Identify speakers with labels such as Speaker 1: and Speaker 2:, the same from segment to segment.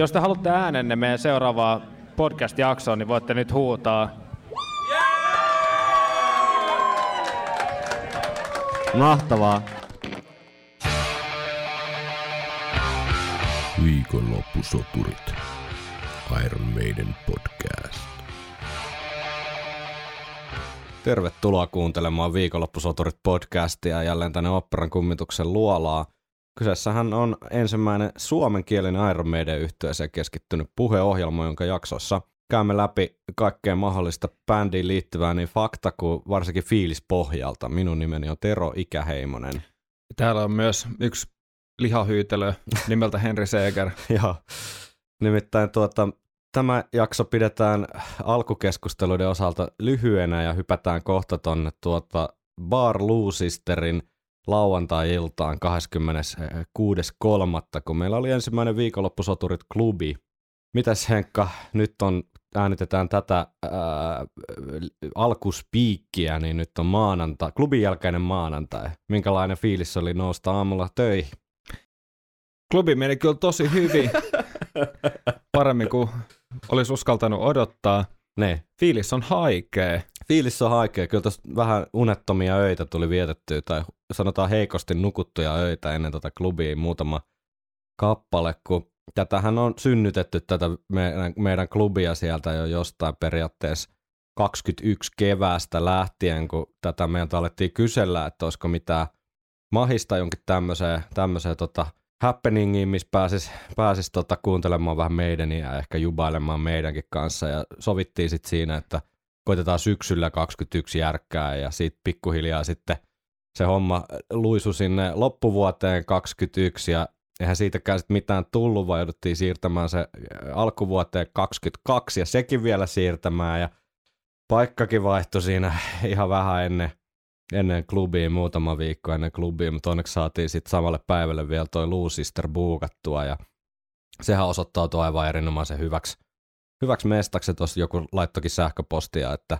Speaker 1: Jos te haluatte äänenne meidän seuraavaa podcast-jaksoon, niin voitte nyt huutaa.
Speaker 2: Mahtavaa.
Speaker 3: Viikonloppusoturit. Iron Maiden podcast.
Speaker 2: Tervetuloa kuuntelemaan Viikonloppusoturit podcastia jälleen tänne Operan kummituksen luolaa. Kyseessähän on ensimmäinen suomenkielinen Iron Maiden yhteiseen keskittynyt puheohjelma, jonka jaksossa käymme läpi kaikkea mahdollista bändiin liittyvää niin fakta kuin varsinkin fiilispohjalta. Minun nimeni on Tero Ikäheimonen.
Speaker 1: Täällä on myös yksi lihahyytelö nimeltä Henri Seeger.
Speaker 2: Joo, nimittäin tuota, tämä jakso pidetään alkukeskusteluiden osalta lyhyenä ja hypätään kohta tuonne tuota Bar Luusisterin lauantai-iltaan 26.3., kun meillä oli ensimmäinen viikonloppusoturit klubi. Mitäs Henkka, nyt on, äänitetään tätä ää, alkuspiikkiä, niin nyt on maanantai, klubin jälkeinen maanantai. Minkälainen fiilis oli nousta aamulla töihin?
Speaker 1: Klubi meni kyllä tosi hyvin. Paremmin kuin olisi uskaltanut odottaa.
Speaker 2: Ne.
Speaker 1: Fiilis on haikea.
Speaker 2: Fiilis on haikea. Kyllä tuossa vähän unettomia öitä tuli vietettyä, tai sanotaan heikosti nukuttuja öitä ennen tätä klubia muutama kappale, kun tätähän on synnytetty tätä meidän, meidän klubia sieltä jo jostain periaatteessa 21 keväästä lähtien, kun tätä meiltä alettiin kysellä, että olisiko mitään mahista jonkin tämmöiseen, tämmöiseen tota, happeningiin, missä pääsis, pääsis tota, kuuntelemaan vähän meidän ja ehkä jubailemaan meidänkin kanssa ja sovittiin sitten siinä, että koitetaan syksyllä 21 järkkää ja sitten pikkuhiljaa sitten se homma luisu sinne loppuvuoteen 21 ja eihän siitäkään sitten mitään tullut, vaan jouduttiin siirtämään se alkuvuoteen 22 ja sekin vielä siirtämään ja paikkakin vaihtui siinä ihan vähän ennen, ennen klubiin, muutama viikko ennen klubiin, mutta onneksi saatiin sitten samalle päivälle vielä toi Luusister buukattua ja sehän osoittautui aivan erinomaisen hyväksi, hyväksi mestaksi. Tuossa joku laittokin sähköpostia, että,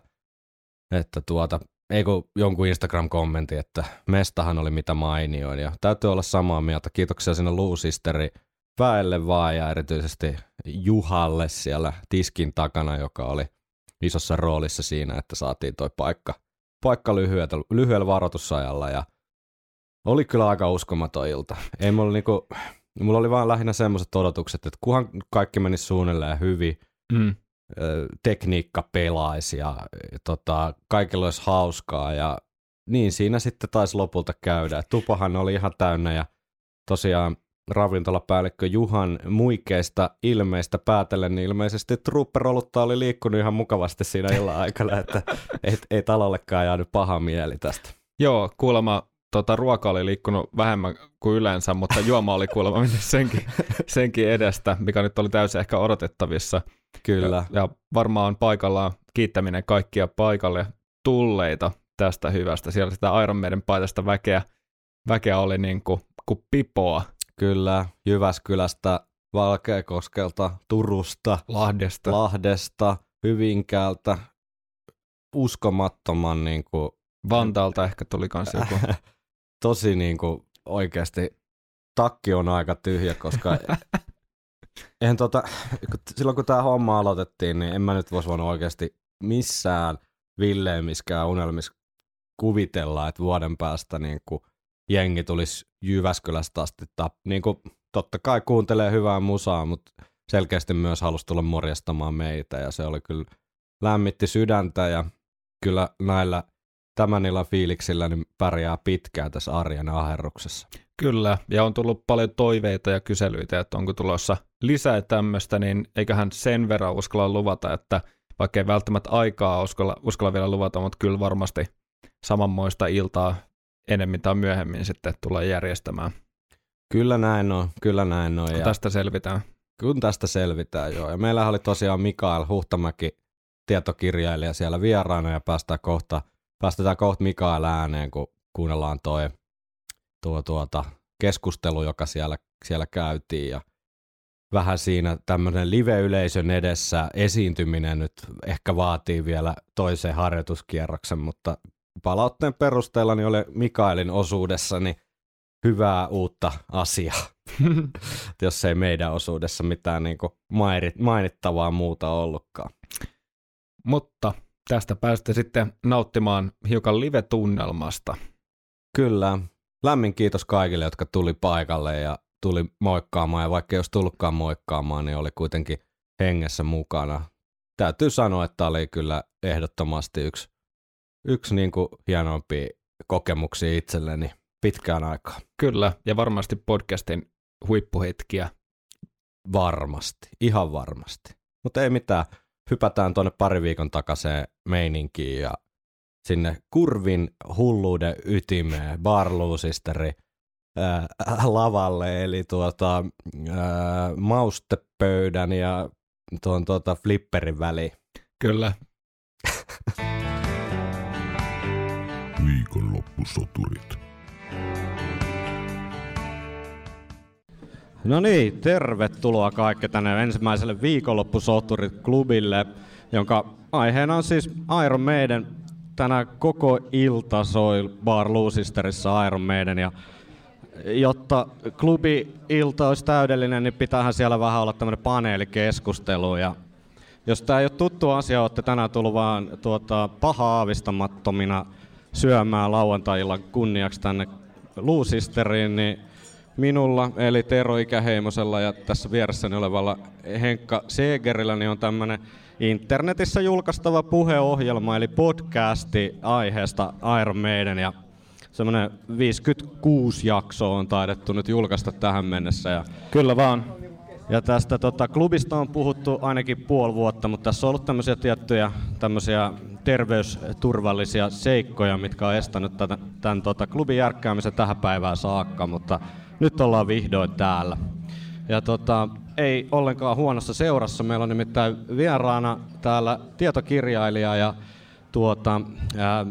Speaker 2: että tuota, ei kun jonkun Instagram-kommentti, että mestahan oli mitä mainioin ja täytyy olla samaa mieltä. Kiitoksia sinne Luusisteri väelle vaan ja erityisesti Juhalle siellä tiskin takana, joka oli isossa roolissa siinä, että saatiin toi paikka – paikka lyhyellä, lyhyellä varoitusajalla ja oli kyllä aika uskomaton ilta. Ei mulla, niinku, mulla oli vaan lähinnä semmoiset odotukset, että kunhan kaikki menisi suunnilleen hyvin, mm. tekniikka pelaisi ja tota, kaikilla olisi hauskaa ja niin siinä sitten taisi lopulta käydä. Tupahan oli ihan täynnä ja tosiaan ravintolapäällikkö Juhan muikeista ilmeistä päätellen, niin ilmeisesti trooperolutta oli liikkunut ihan mukavasti siinä illan aikana, että ei, ei talollekaan jäänyt paha mieli tästä.
Speaker 1: Joo, kuulemma tota, ruoka oli liikkunut vähemmän kuin yleensä, mutta juoma oli kuulemma mennyt senkin, senkin edestä, mikä nyt oli täysin ehkä odotettavissa.
Speaker 2: Kyllä.
Speaker 1: Ja, ja varmaan paikallaan kiittäminen kaikkia paikalle tulleita tästä hyvästä. Siellä sitä Iron Maiden paitaista väkeä, väkeä oli niin kuin, kuin pipoa
Speaker 2: Kyllä, Jyväskylästä, Valkeakoskelta, Turusta,
Speaker 1: Lahdesta,
Speaker 2: Lahdesta Hyvinkäältä, uskomattoman niin kuin,
Speaker 1: Vantaalta ehkä tuli kans joku.
Speaker 2: tosi niin kuin, oikeasti takki on aika tyhjä, koska eihän tota, silloin kun tämä homma aloitettiin, niin en mä nyt voisi voinut oikeasti missään villeimmiskään unelmissa kuvitella, että vuoden päästä niin kuin jengi tulisi Jyväskylästä asti. Niin kuin, totta kai kuuntelee hyvää musaa, mutta selkeästi myös halusi tulla morjastamaan meitä ja se oli kyllä lämmitti sydäntä ja kyllä näillä tämän illan fiiliksillä niin pärjää pitkään tässä arjen aherruksessa.
Speaker 1: Kyllä, ja on tullut paljon toiveita ja kyselyitä, että onko tulossa lisää tämmöistä, niin eiköhän sen verran uskalla luvata, että vaikka ei välttämättä aikaa uskalla, uskalla vielä luvata, mutta kyllä varmasti samanmoista iltaa enemmän tai myöhemmin sitten tulee järjestämään.
Speaker 2: Kyllä näin on, kyllä näin on.
Speaker 1: Kun ja tästä selvitään.
Speaker 2: Kun tästä selvitään, joo. Ja meillä oli tosiaan Mikael Huhtamäki, tietokirjailija siellä vieraana ja päästään kohta, päästetään kohta Mikael ääneen, kun kuunnellaan toi, tuo, tuota, keskustelu, joka siellä, siellä käytiin. Ja vähän siinä tämmöinen live-yleisön edessä esiintyminen nyt ehkä vaatii vielä toisen harjoituskierroksen, mutta palautteen perusteella niin oli Mikaelin osuudessa niin hyvää uutta asiaa. jos ei meidän osuudessa mitään niin mainittavaa muuta ollutkaan.
Speaker 1: Mutta tästä päästä sitten nauttimaan hiukan live-tunnelmasta.
Speaker 2: Kyllä. Lämmin kiitos kaikille, jotka tuli paikalle ja tuli moikkaamaan. Ja vaikka jos tullutkaan moikkaamaan, niin oli kuitenkin hengessä mukana. Täytyy sanoa, että oli kyllä ehdottomasti yksi, yksi niin kuin hienompia kokemuksia itselleni pitkään aikaan.
Speaker 1: Kyllä, ja varmasti podcastin huippuhetkiä.
Speaker 2: Varmasti, ihan varmasti. Mutta ei mitään, hypätään tuonne pari viikon takaiseen meininkiin ja sinne kurvin hulluuden ytimeen, Barluusisteri lavalle, eli tuota, ää, maustepöydän ja tuon tuota flipperin väliin.
Speaker 1: Kyllä.
Speaker 3: Viikonloppusoturit.
Speaker 2: No niin, tervetuloa kaikki tänne ensimmäiselle viikonloppusoturit-klubille, jonka aiheena on siis Iron Maiden. Tänään koko ilta soi Bar Lucisterissa Iron Maiden ja jotta klubi-ilta olisi täydellinen, niin pitäähän siellä vähän olla tämmöinen paneelikeskustelu. Ja jos tämä ei ole tuttu asia, olette tänään tullut vaan tuota, paha-aavistamattomina syömään lauantailla kunniaksi tänne Luusisteriin, niin minulla, eli Tero Ikäheimosella ja tässä vieressäni olevalla Henkka Segerillä, niin on tämmöinen internetissä julkaistava puheohjelma, eli podcasti aiheesta Iron Maiden. Ja semmoinen 56 jaksoa on taidettu nyt julkaista tähän mennessä. Ja
Speaker 1: Kyllä vaan.
Speaker 2: ja tästä tota, klubista on puhuttu ainakin puoli vuotta, mutta tässä on ollut tämmöisiä tiettyjä tämmöisiä terveysturvallisia seikkoja, mitkä on estänyt tätä, tämän tota, klubin järkkäämisen tähän päivään saakka, mutta nyt ollaan vihdoin täällä. Ja tota, ei ollenkaan huonossa seurassa. Meillä on nimittäin vieraana täällä tietokirjailija ja tuota, ää,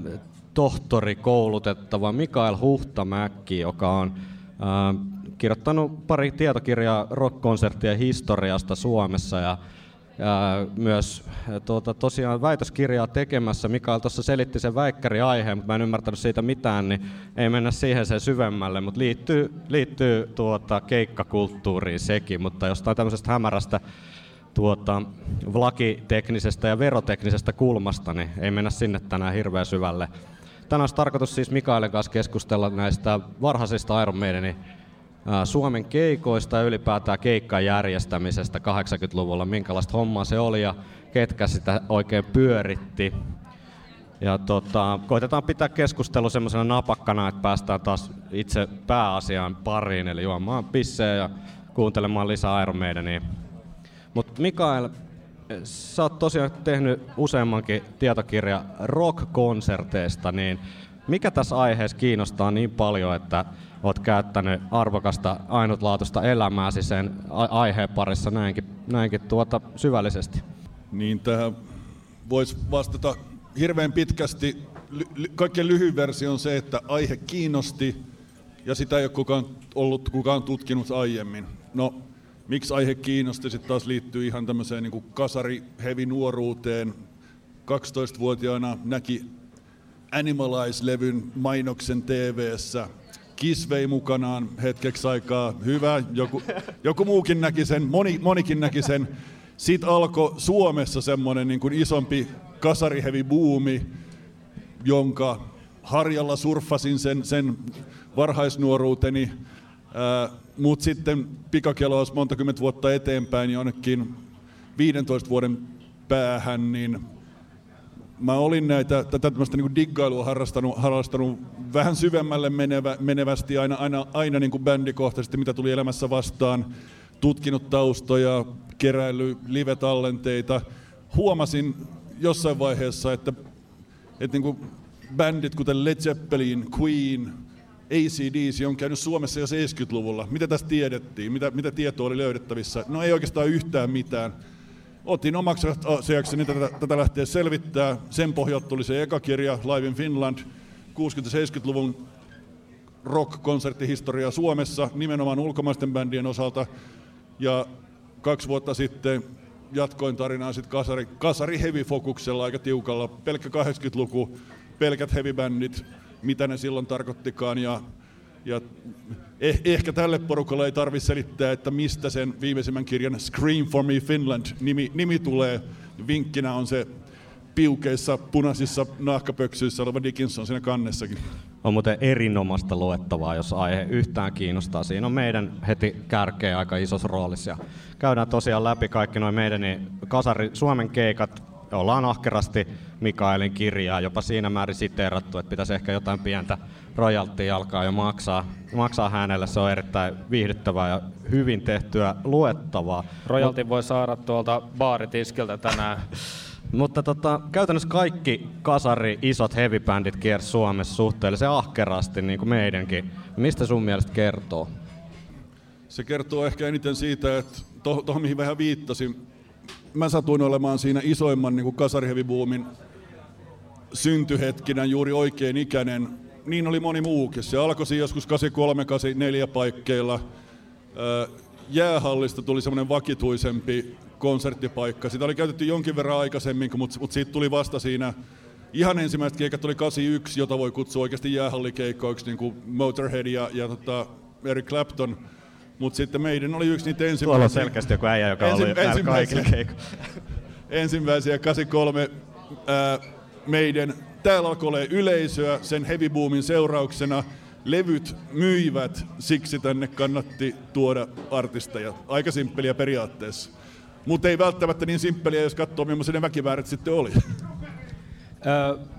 Speaker 2: tohtori koulutettava Mikael Huhtamäki, joka on ää, kirjoittanut pari tietokirjaa rock-konserttien historiasta Suomessa ja myös tuota, tosiaan väitöskirjaa tekemässä. Mikael tuossa selitti sen väikkäriaiheen, mutta mä en ymmärtänyt siitä mitään, niin ei mennä siihen sen syvemmälle, mutta liittyy, liittyy tuota, keikkakulttuuriin sekin, mutta jostain tämmöisestä hämärästä tuota, lakiteknisestä ja veroteknisestä kulmasta, niin ei mennä sinne tänään hirveän syvälle. Tänään olisi tarkoitus siis Mikaelin kanssa keskustella näistä varhaisista Iron Maidenin Suomen keikoista ja ylipäätään keikkan järjestämisestä 80-luvulla, minkälaista hommaa se oli ja ketkä sitä oikein pyöritti. Ja tota, koitetaan pitää keskustelu semmoisena napakkana, että päästään taas itse pääasiaan pariin, eli juomaan pissejä ja kuuntelemaan lisää Iron Maidenia. Mutta Mikael, sä oot tosiaan tehnyt useammankin tietokirja rock-konserteista, niin mikä tässä aiheessa kiinnostaa niin paljon, että oot käyttänyt arvokasta ainutlaatuista elämääsi sen aiheen parissa näinkin, näinkin tuota syvällisesti?
Speaker 4: Niin tähän voisi vastata hirveän pitkästi. Kaikkein lyhyin versio on se, että aihe kiinnosti ja sitä ei ole kukaan, ollut kukaan tutkinut aiemmin. No, miksi aihe kiinnosti sitten taas liittyy ihan tämmöiseen niin kasari hevi nuoruuteen. 12-vuotiaana näki Animalize-levyn mainoksen TV-ssä. Kiss vei mukanaan hetkeksi aikaa. Hyvä, joku, joku muukin näki sen, moni, monikin näki sen. Sitten alkoi Suomessa semmoinen niin kuin isompi kasarihevi buumi, jonka harjalla surffasin sen, sen varhaisnuoruuteni. Mutta sitten pikakelaus monta kymmentä vuotta eteenpäin jonnekin 15 vuoden päähän, niin mä olin näitä, tätä tämmöistä niin diggailua harrastanut, harrastanut vähän syvemmälle menevä, menevästi aina, aina, aina niin kuin bändikohtaisesti, mitä tuli elämässä vastaan, tutkinut taustoja, keräily live-tallenteita. Huomasin jossain vaiheessa, että, että niin kuin bändit kuten Led Zeppelin, Queen, ACDC on käynyt Suomessa jo 70-luvulla. Mitä tästä tiedettiin? Mitä, mitä tietoa oli löydettävissä? No ei oikeastaan yhtään mitään otin omaksi asiakseni tätä, tätä lähteä selvittää. Sen pohjalta tuli se eka kirja Live in Finland, 60-70-luvun rock-konserttihistoria Suomessa, nimenomaan ulkomaisten bändien osalta. Ja kaksi vuotta sitten jatkoin tarinaa sitten kasari, kasari heavy-fokuksella aika tiukalla. Pelkkä 80-luku, pelkät heavy-bändit, mitä ne silloin tarkoittikaan. Ja, ja eh, ehkä tälle porukalle ei tarvitse selittää, että mistä sen viimeisimmän kirjan Scream for me Finland nimi, nimi tulee. Vinkkinä on se piukeissa punaisissa nahkapöksyissä oleva Dickinson siinä kannessakin.
Speaker 2: On muuten erinomaista luettavaa, jos aihe yhtään kiinnostaa. Siinä on meidän heti kärkeä aika isossa roolissa. Käydään tosiaan läpi kaikki noin meidän niin kasari Suomen keikat. Ollaan ahkerasti Mikaelin kirjaa jopa siinä määrin siteerattu, että pitäisi ehkä jotain pientä royaltia alkaa jo maksaa, maksaa hänelle. Se on erittäin viihdyttävää ja hyvin tehtyä luettavaa.
Speaker 5: Royalti voi saada tuolta baaritiskiltä tänään.
Speaker 2: Mutta tota, käytännössä kaikki kasari isot heavy-bändit kiersi Suomessa suhteellisen ahkerasti, niin kuin meidänkin. Mistä sun mielestä kertoo?
Speaker 4: Se kertoo ehkä eniten siitä, että tuohon to, mihin vähän viittasin, mä satuin olemaan siinä isoimman niin kasarihevibuumin syntyhetkinä juuri oikein ikäinen. Niin oli moni muukin. Se alkoi joskus 83-84 paikkeilla. Jäähallista tuli semmoinen vakituisempi konserttipaikka. Sitä oli käytetty jonkin verran aikaisemmin, mutta, siitä tuli vasta siinä ihan ensimmäiset keikat tuli 81, jota voi kutsua oikeasti jäähallikeikkoiksi, niin kuin Motorhead ja, ja tota Eric Clapton. Mutta sitten meidän oli yksi niitä ensimmäisiä...
Speaker 2: Tuolla on selkeästi joku äijä, joka ensi, oli täällä kaikilla keikoilla.
Speaker 4: ensimmäisiä 83 ää, meidän. Täällä alkoi olla yleisöä sen heavy boomin seurauksena. Levyt myivät, siksi tänne kannatti tuoda artisteja. Aika simppeliä periaatteessa. Mutta ei välttämättä niin simppeliä, jos katsoo, millaisia ne väkiväärät sitten oli.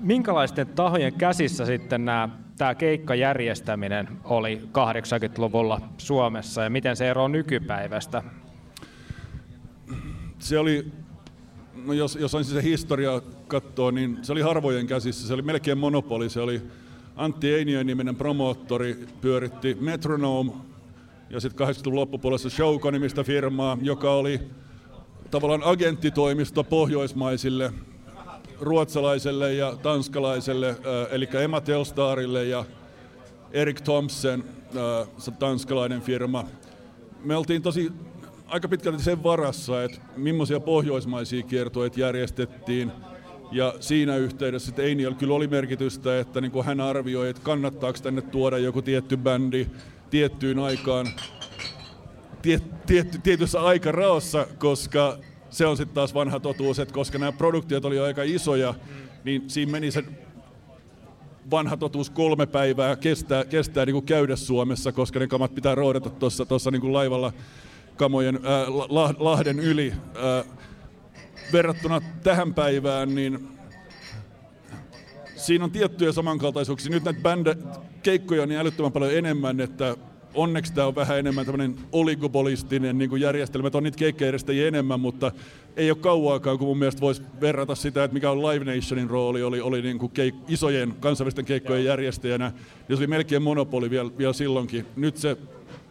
Speaker 5: Minkälaisten tahojen käsissä sitten nämä, tämä keikkajärjestäminen oli 80-luvulla Suomessa ja miten se eroaa nykypäivästä?
Speaker 4: Se oli, no jos, jos on se historia katsoa, niin se oli harvojen käsissä. Se oli melkein monopoli. Se oli Antti Einiön niminen promoottori, pyöritti Metronome ja sitten 80-luvun loppupuolessa Showko-nimistä firmaa, joka oli tavallaan agenttitoimisto pohjoismaisille, ruotsalaiselle ja tanskalaiselle, eli Emma Telstarille ja Erik Thompson, tanskalainen firma. Me oltiin tosi aika pitkälti sen varassa, että millaisia pohjoismaisia kiertoja järjestettiin. Ja siinä yhteydessä että Einiel kyllä oli merkitystä, että niin kuin hän arvioi, että kannattaako tänne tuoda joku tietty bändi tiettyyn aikaan tiet, tiet, tietyssä aikaraossa, koska se on sitten taas vanha totuus, että koska nämä produktiot oli aika isoja, niin siinä meni se vanha totuus kolme päivää kestää, kestää niin kuin käydä Suomessa, koska ne kamat pitää roodata tuossa niin laivalla kamojen ää, Lahden yli. Ää, verrattuna tähän päivään, niin siinä on tiettyjä samankaltaisuuksia. Nyt näitä bändä, keikkoja on niin älyttömän paljon enemmän, että onneksi tämä on vähän enemmän tämmöinen oligopolistinen niin kuin järjestelmä, että on niitä keikkajärjestäjiä enemmän, mutta ei ole kauaakaan, kun mun mielestä voisi verrata sitä, että mikä on Live Nationin rooli, oli, oli niin kuin keik- isojen kansainvälisten keikkojen järjestäjänä, ja se oli melkein monopoli vielä, vielä silloinkin. Nyt se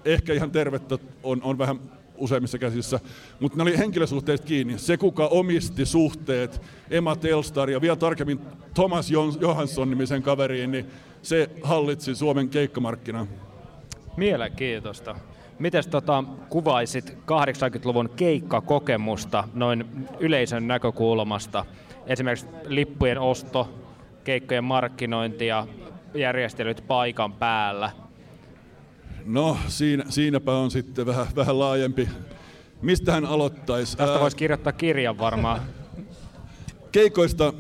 Speaker 4: ehkä ihan tervettä on, on vähän useimmissa käsissä, mutta ne oli henkilösuhteista kiinni. Se, kuka omisti suhteet Emma Telstar ja vielä tarkemmin Thomas Johansson nimisen kaveriin, niin se hallitsi Suomen keikkamarkkinaa.
Speaker 5: Mielenkiintoista. Miten tota, kuvaisit 80-luvun keikkakokemusta noin yleisön näkökulmasta? Esimerkiksi lippujen osto, keikkojen markkinointi ja järjestelyt paikan päällä.
Speaker 4: No, siinä, siinäpä on sitten vähän, vähän laajempi. Mistä hän aloittaisi?
Speaker 5: Tästä voisi kirjoittaa kirjan varmaan.
Speaker 4: Keikoista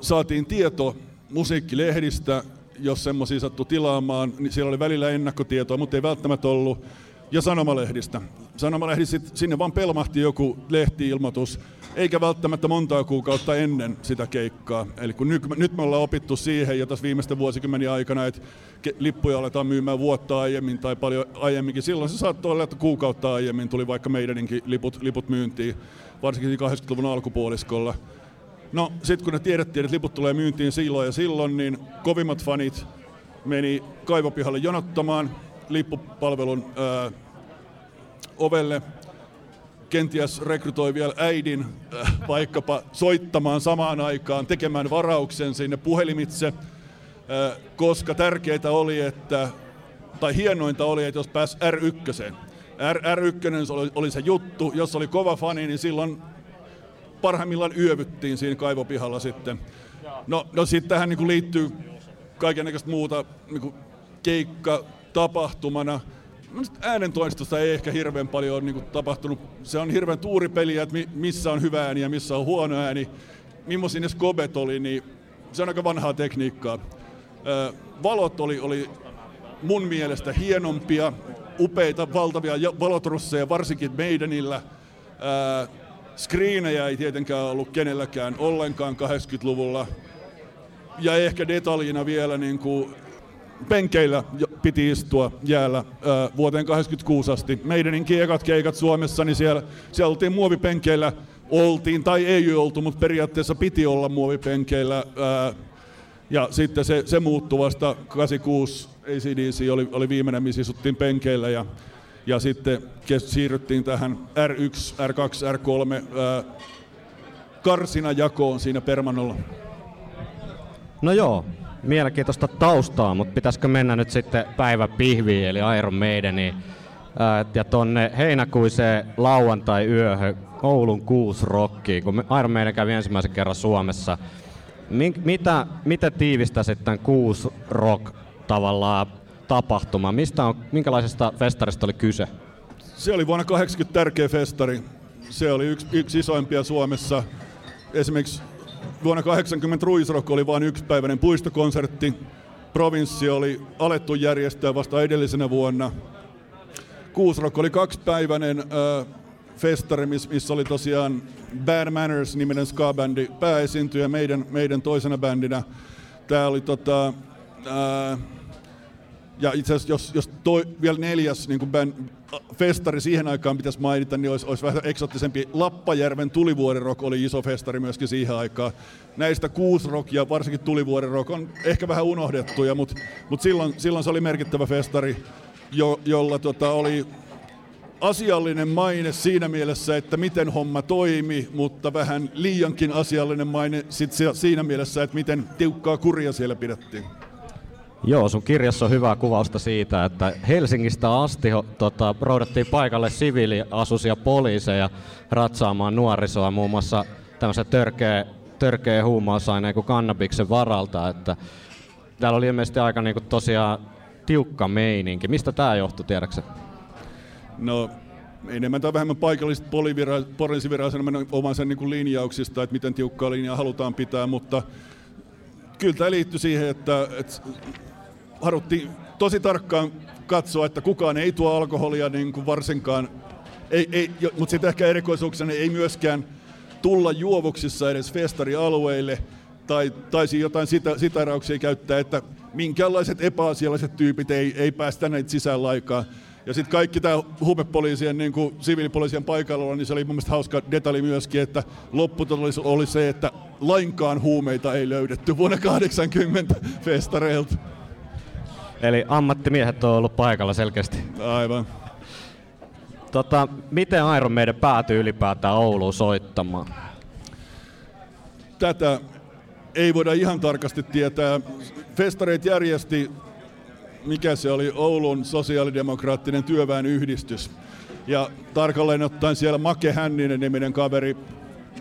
Speaker 4: saatiin tieto musiikkilehdistä, jos semmoisia sattui tilaamaan, niin siellä oli välillä ennakkotietoa, mutta ei välttämättä ollut. Ja sanomalehdistä. Sanomalehdistä sinne vaan pelmahti joku lehtiilmoitus, eikä välttämättä montaa kuukautta ennen sitä keikkaa. Eli kun nyt, nyt me ollaan opittu siihen jo tässä viimeisten vuosikymmenen aikana, että lippuja aletaan myymään vuotta aiemmin tai paljon aiemminkin. Silloin se saattoi olla, että kuukautta aiemmin tuli vaikka meidänkin liput, liput myyntiin, varsinkin 80-luvun alkupuoliskolla. No sitten kun ne tiedettiin, että liput tulee myyntiin silloin ja silloin, niin kovimmat fanit meni kaivopihalle jonottamaan lippupalvelun ää, ovelle. Kenties rekrytoi vielä äidin ää, vaikkapa soittamaan samaan aikaan, tekemään varauksen sinne puhelimitse, ää, koska tärkeää oli, että, tai hienointa oli, että jos pääsi R1, R, R1 oli, oli se juttu, jos oli kova fani, niin silloin parhaimmillaan yövyttiin siinä kaivopihalla sitten. No, no sitten tähän niin liittyy kaikenlaista muuta niin keikka, tapahtumana. Äänentoistosta ei ehkä hirveän paljon ole niin tapahtunut. Se on hirveän tuuri peli, että missä on hyvä ääni ja missä on huono ääni. Millaisia ne skobet oli, niin se on aika vanhaa tekniikkaa. Valot oli, oli mun mielestä hienompia, upeita, valtavia valotrusseja, varsinkin meidänillä. Screenejä ei tietenkään ollut kenelläkään ollenkaan 80-luvulla. Ja ehkä detaljina vielä niin kuin penkeillä piti istua jäällä ää, vuoteen 86 asti. Meidänin kiekat keikat Suomessa, niin siellä, siellä oltiin muovipenkeillä, oltiin tai ei oltu, mutta periaatteessa piti olla muovipenkeillä. Ää, ja sitten se, se muuttui vasta 86 ACDC oli, oli viimeinen, missä istuttiin penkeillä ja, ja sitten siirryttiin tähän R1, R2, R3 ää, karsinajakoon siinä Permanolla.
Speaker 2: No joo, mielenkiintoista taustaa, mutta pitäisikö mennä nyt sitten päivä pihviin, eli Iron Maideniin, ja tonne heinäkuiseen lauantai-yöhön Oulun kuusi rockiin, kun Iron Maiden kävi ensimmäisen kerran Suomessa. Mitä, mitä tiivistä sitten kuusi rock tavallaan tapahtuma? Mistä on, minkälaisesta festarista oli kyse?
Speaker 4: Se oli vuonna 80 tärkeä festari. Se oli yksi, yksi isoimpia Suomessa. Esimerkiksi vuonna 80 Ruisrock oli vain yksipäiväinen puistokonsertti. Provinssi oli alettu järjestää vasta edellisenä vuonna. Kuusrock oli kaksipäiväinen äh, festari, missä oli tosiaan Bad Manners-niminen ska-bändi pääesiintyjä meidän, meidän toisena bändinä. Tämä oli tota, äh, ja itse asiassa jos, jos toi, vielä neljäs niin kuin band, festari siihen aikaan pitäisi mainita, niin olisi, olisi vähän eksottisempi. Lappajärven tulivuorirok oli iso festari myöskin siihen aikaan. Näistä kuusrock ja varsinkin tulivuorirok on ehkä vähän unohdettuja, mutta, mutta silloin, silloin se oli merkittävä festari, jo, jolla tota, oli asiallinen maine siinä mielessä, että miten homma toimi, mutta vähän liiankin asiallinen maine sit siinä mielessä, että miten tiukkaa kuria siellä pidettiin.
Speaker 2: Joo, sun kirjassa on hyvää kuvausta siitä, että Helsingistä asti tota, roudattiin paikalle siviiliasuisia poliiseja ratsaamaan nuorisoa muun muassa tämmöisen törkeä, törkeä huumausaineen kuin kannabiksen varalta. Että täällä oli ilmeisesti aika niinku tosiaan tiukka meininki. Mistä tämä johtui, tiedäksä?
Speaker 4: No enemmän tai vähemmän paikalliset poliisiviranomaisen omansa niin linjauksista, että miten tiukkaa linjaa halutaan pitää, mutta kyllä tämä liittyy siihen, että, että haluttiin tosi tarkkaan katsoa, että kukaan ei tuo alkoholia niin kuin varsinkaan, ei, ei, mutta sitten ehkä erikoisuuksena ei myöskään tulla juovuksissa edes festarialueille tai taisi jotain sitä, sitarauksia käyttää, että minkäänlaiset epäasialliset tyypit ei, ei päästä näitä sisään laikaan. Ja sitten kaikki tämä huumepoliisien, niin kuin siviilipoliisien paikalla, niin se oli mun mielestä hauska detalji myöskin, että lopputulos oli se, että lainkaan huumeita ei löydetty vuonna 80 festareilta.
Speaker 2: Eli ammattimiehet on ollut paikalla selkeästi.
Speaker 4: Aivan.
Speaker 2: Tota, miten Iron meidän päätyi ylipäätään Ouluun soittamaan?
Speaker 4: Tätä ei voida ihan tarkasti tietää. Festareet järjesti, mikä se oli, Oulun sosiaalidemokraattinen työväen yhdistys. Ja tarkalleen ottaen siellä Make Hänninen niminen kaveri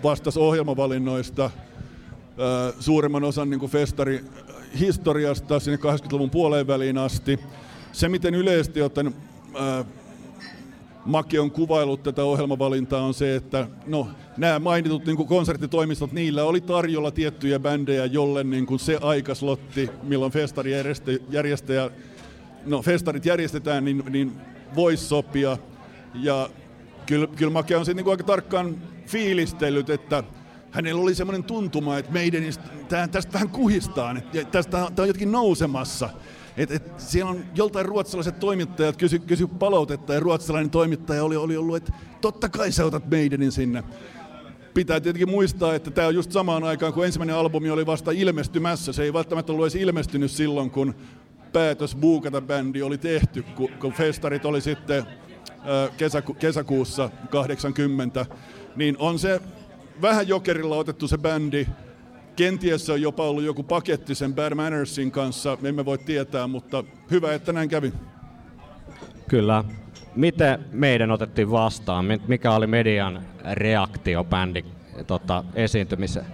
Speaker 4: vastasi ohjelmavalinnoista suurimman osan niin festari historiasta sinne 80-luvun puoleen väliin asti. Se, miten yleisesti ottaen Maki on kuvailut tätä ohjelmavalintaa on se, että no, nämä mainitut niin kuin konserttitoimistot, niillä oli tarjolla tiettyjä bändejä, jolle niin kuin se aikaslotti, milloin festari järjestäjä, no, festarit järjestetään, niin, niin voisi sopia. Ja kyllä, kyllä Make on niin aika tarkkaan fiilistellyt, että hänellä oli semmoinen tuntuma, että meidän tästä vähän kuhistaan, että tästä tämä on jotenkin nousemassa. Et, et siellä on joltain ruotsalaiset toimittajat kysy, kysy palautetta ja ruotsalainen toimittaja oli, oli ollut, että totta kai sä otat meidänin sinne. Pitää tietenkin muistaa, että tämä on just samaan aikaan, kun ensimmäinen albumi oli vasta ilmestymässä. Se ei välttämättä ollut edes ilmestynyt silloin, kun päätös buukata bändi oli tehty, kun, kun festarit oli sitten kesäku, kesäkuussa 80. Niin on se vähän jokerilla otettu se bändi. Kenties se on jopa ollut joku paketti sen Bad Mannersin kanssa, me emme voi tietää, mutta hyvä, että näin kävi.
Speaker 2: Kyllä. Miten meidän otettiin vastaan? Mikä oli median reaktio bändin tota, esiintymiseen?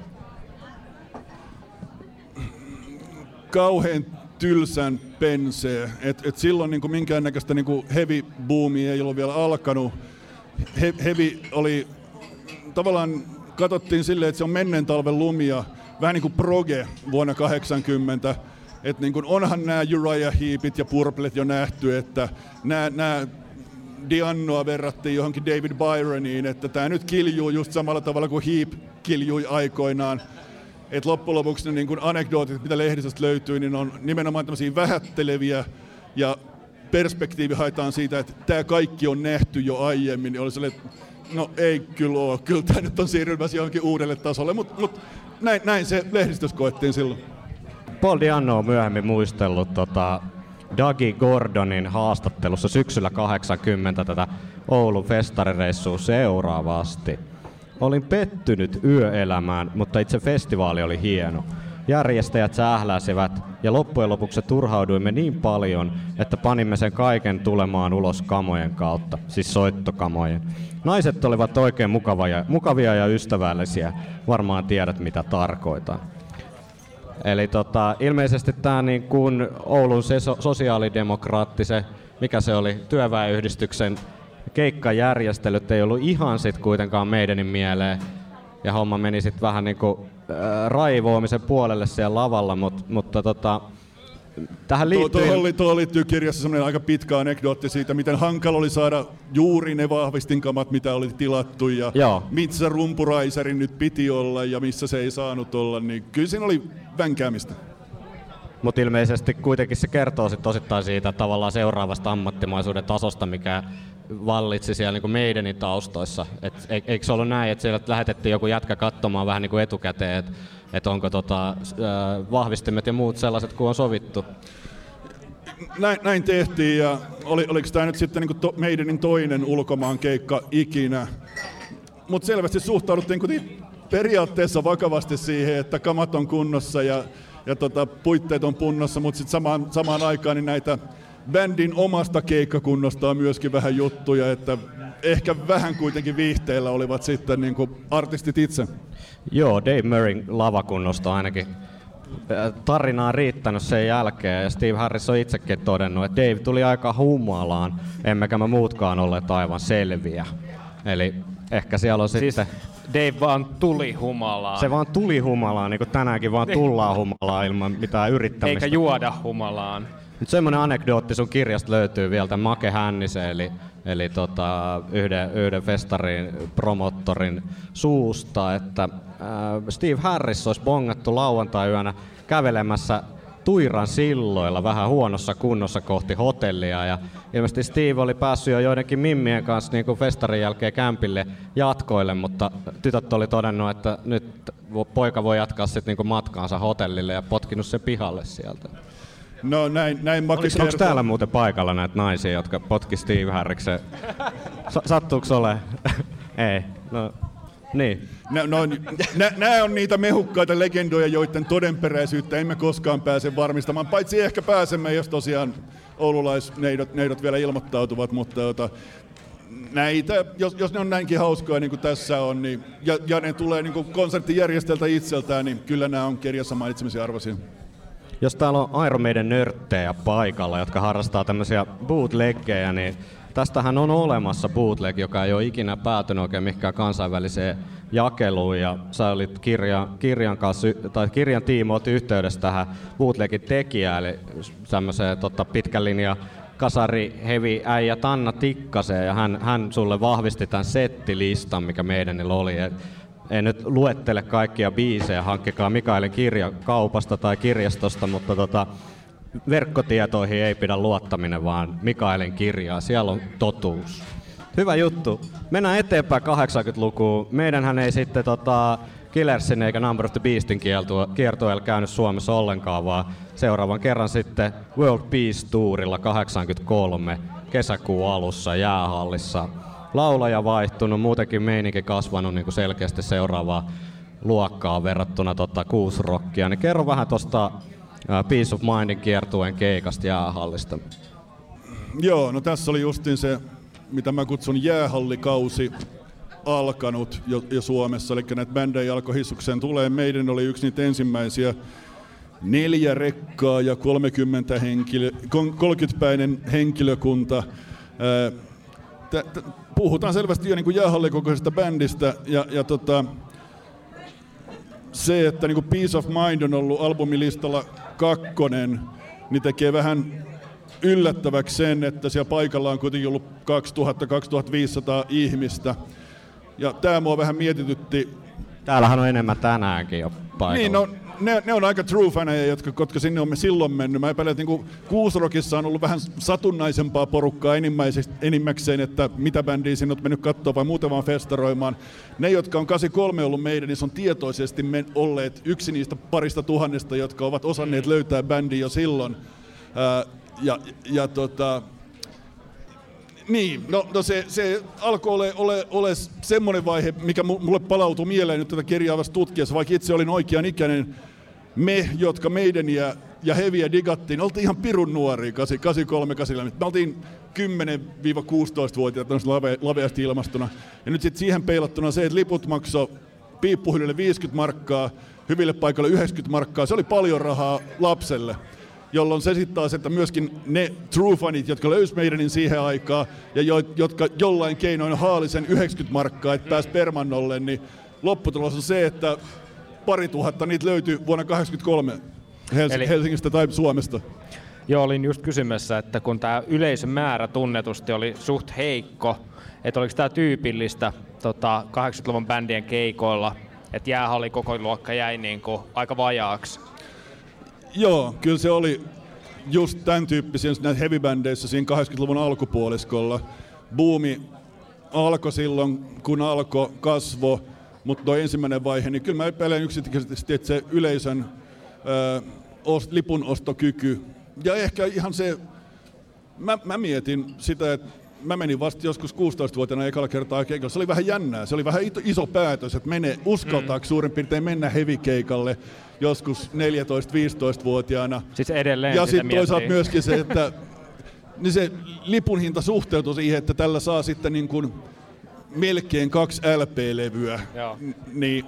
Speaker 4: Kauhean tylsän pensee. Et, et silloin niin kuin minkäännäköistä niin kuin heavy boomia ei ollut vielä alkanut. He, heavy oli tavallaan katsottiin silleen, että se on menneen talven lumia, vähän niin kuin proge vuonna 80. Että niin kuin onhan nämä Uriah Heepit ja Purplet jo nähty, että nämä, nämä Diannoa verrattiin johonkin David Byroniin, että tämä nyt kiljuu just samalla tavalla kuin Heap kiljui aikoinaan. Et loppujen lopuksi ne niin kun anekdootit, mitä lehdistöstä löytyy, niin on nimenomaan tämmöisiä vähätteleviä ja perspektiivi haetaan siitä, että tämä kaikki on nähty jo aiemmin, niin oli sellainen, no ei kyllä ole, kyllä tämä nyt on siirrymässä johonkin uudelle tasolle, mutta mut, näin, näin se lehdistössä koettiin silloin.
Speaker 2: Paul Dianno on myöhemmin muistellut tota, Dougie Gordonin haastattelussa syksyllä 80 tätä Oulun festarireissua seuraavasti. Olin pettynyt yöelämään, mutta itse festivaali oli hieno. Järjestäjät sähläsivät ja loppujen lopuksi turhauduimme niin paljon, että panimme sen kaiken tulemaan ulos kamojen kautta, siis soittokamojen. Naiset olivat oikein mukavia, mukavia ja ystävällisiä, varmaan tiedät mitä tarkoitan. Eli tota, ilmeisesti tämä niin kuin Oulun se sosiaalidemokraattisen, mikä se oli, työväenyhdistyksen keikkajärjestelyt ei ollut ihan sit kuitenkaan meidänin mieleen. Ja homma meni sitten vähän niin kuin, äh, raivoamisen puolelle siellä lavalla, mutta, mutta tota, tähän liittyy...
Speaker 4: Tuo, tuo, tuo liittyy kirjassa semmoinen aika pitkä anekdootti siitä, miten hankala oli saada juuri ne vahvistinkamat, mitä oli tilattu ja Joo. missä rumpuraiserin nyt piti olla ja missä se ei saanut olla, niin kyllä siinä oli vänkäämistä.
Speaker 2: Mutta ilmeisesti kuitenkin se kertoo sit osittain siitä tavallaan seuraavasta ammattimaisuuden tasosta, mikä vallitsi siellä niin meidänin taustoissa. Et, eikö se ollut näin, että siellä lähetettiin joku jätkä katsomaan vähän niin kuin etukäteen, että et onko tota, vahvistimet ja muut sellaiset kuin on sovittu?
Speaker 4: Näin, näin tehtiin ja oli, oliko tämä nyt sitten niin to, toinen ulkomaan keikka ikinä. Mutta selvästi suhtauduttiin periaatteessa vakavasti siihen, että kamat on kunnossa ja, ja tota, puitteet on kunnossa, mutta sitten samaan, samaan aikaan niin näitä bändin omasta keikkakunnosta on myöskin vähän juttuja, että ehkä vähän kuitenkin viihteellä olivat sitten niin kuin artistit itse.
Speaker 2: Joo, Dave Murrayn lavakunnosta ainakin tarinaa riittänyt sen jälkeen ja Steve Harris on itsekin todennut, että Dave tuli aika humalaan, emmekä me muutkaan olleet aivan selviä. Eli ehkä siellä on siis sitten...
Speaker 5: Dave vaan tuli humalaan.
Speaker 2: Se vaan tuli humalaan, niin kuin tänäänkin vaan tullaan humalaan ilman mitään yrittämistä.
Speaker 5: Eikä juoda humalaan.
Speaker 2: Nyt semmoinen anekdootti sun kirjasta löytyy vielä Make Hännisen, eli, eli tota, yhden, yhden festarin promottorin suusta, että äh, Steve Harris olisi bongattu lauantai-yönä kävelemässä Tuiran silloilla vähän huonossa kunnossa kohti hotellia ja ilmeisesti Steve oli päässyt jo joidenkin mimmien kanssa niin kuin festarin jälkeen kämpille jatkoille, mutta tytöt oli todennut, että nyt poika voi jatkaa sitten niin matkaansa hotellille ja potkinut se pihalle sieltä.
Speaker 4: No näin, näin Maki
Speaker 2: Oliko, Onko täällä muuten paikalla näitä naisia, jotka potki Steve Harriksen? sattuuko ole? Ei. No, niin.
Speaker 4: Nämä no, nä, on niitä mehukkaita legendoja, joiden todenperäisyyttä emme koskaan pääse varmistamaan, paitsi ehkä pääsemme, jos tosiaan oululaisneidot neidot vielä ilmoittautuvat, mutta ota, näitä, jos, jos ne on näinkin hauskoja niin kuin tässä on, niin, ja, ja ne tulee niin kuin konserttijärjestöltä itseltään, niin kyllä nämä on kirjassa mainitsemisen arvoisia.
Speaker 2: Jos täällä on Iron Maiden nörttejä paikalla, jotka harrastaa tämmöisiä bootleggejä, niin tästähän on olemassa bootleg, joka ei ole ikinä päätynyt oikein mihinkään kansainväliseen jakeluun. Ja sä olit kirja, kirjan, kanssa, tai kirjan tiimoilta yhteydessä tähän bootlegin tekijään, eli tämmöiseen tota, pitkän linjan kasari hevi äijä Tanna Tikkaseen, ja hän, hän sulle vahvisti tämän settilistan, mikä meidän oli. Et en nyt luettele kaikkia biisejä, hankkikaa Mikaelin kirja kaupasta tai kirjastosta, mutta tota, verkkotietoihin ei pidä luottaminen, vaan Mikaelin kirjaa, siellä on totuus. Hyvä juttu. Mennään eteenpäin 80-lukuun. Meidänhän ei sitten tota, Killersin eikä Number of the Beastin kiertueella käynyt Suomessa ollenkaan, vaan seuraavan kerran sitten World Peace Tourilla 83 kesäkuun alussa jäähallissa laulaja vaihtunut, muutenkin meininki kasvanut niin kuin selkeästi seuraavaa luokkaa verrattuna tota, kuusrokkia. Niin kerro vähän tuosta Peace of Mindin kiertueen keikasta jäähallista.
Speaker 4: Joo, no tässä oli justin se, mitä mä kutsun jäähallikausi alkanut jo, jo Suomessa, eli näitä bändejä alkoi hissukseen tulee. Meidän oli yksi niitä ensimmäisiä. neljä rekkaa ja 30 henkilö, 30-päinen henkilökunta. T- puhutaan selvästi jo niin jäähallikokoisesta bändistä ja, ja tota, se, että niin kuin Peace of Mind on ollut albumilistalla kakkonen, niin tekee vähän yllättäväksi sen, että siellä paikalla on kuitenkin ollut 2000-2500 ihmistä. Ja tämä mua vähän mietitytti.
Speaker 2: Täällähän on enemmän tänäänkin jo paikalla.
Speaker 4: Niin, no, ne, ne on aika true faneja, jotka, jotka sinne on silloin mennyt. Mä epäilen, että niin Kuusrokissa on ollut vähän satunnaisempaa porukkaa enimmäkseen, että mitä bändiä sinne on mennyt katsoa vai muuten vaan festaroimaan. Ne, jotka on 83 ollut meidän, niin se on tietoisesti men, olleet yksi niistä parista tuhannesta, jotka ovat osanneet löytää bändi jo silloin. Ää, ja, ja tota, niin, no, no se, se alkoi ole, ole, ole semmoinen vaihe, mikä mulle palautui mieleen nyt tätä kirjaa vasta tutkiessa, vaikka itse olin oikean ikäinen. Me, jotka meidän ja, ja heviä digattiin, oltiin ihan pirun nuoria 83 Me oltiin 10-16-vuotiaat lave, laveasti ilmastuna. Ja nyt sitten siihen peilattuna se, että liput maksoi piippuhylylle 50 markkaa, hyville paikoille 90 markkaa, se oli paljon rahaa lapselle jolloin se sitten taas, että myöskin ne true fanit, jotka löys meidänin siihen aikaan ja jo, jotka jollain keinoin haali sen 90 markkaa, että pääsi permannolle, niin lopputulos on se, että pari tuhatta niitä löytyi vuonna 1983 Hels- Eli... Helsingistä tai Suomesta.
Speaker 5: Joo, olin just kysymässä, että kun tämä yleisön määrä tunnetusti oli suht heikko, että oliko tämä tyypillistä tota, 80-luvun bändien keikoilla, että jäähalli koko luokka jäi niin kuin aika vajaaksi?
Speaker 4: Joo, kyllä se oli just tämän tyyppisiä näissä heavy siinä 80-luvun alkupuoliskolla. Buumi alkoi silloin, kun alkoi kasvo, mutta tuo ensimmäinen vaihe, niin kyllä mä epäilen yksityisesti, että se yleisön ö, ost, lipun ostokyky ja ehkä ihan se, mä, mä mietin sitä, että mä menin vasta joskus 16-vuotiaana ekalla kertaa keikalle. Se oli vähän jännää, se oli vähän iso päätös, että mene, uskaltaako mm. suurin piirtein mennä hevikeikalle joskus 14-15-vuotiaana.
Speaker 5: Siis edelleen
Speaker 4: Ja sitten toisaalta myöskin se, että niin se lipun hinta suhteutui siihen, että tällä saa sitten niin kuin melkein kaksi LP-levyä. Joo. Niin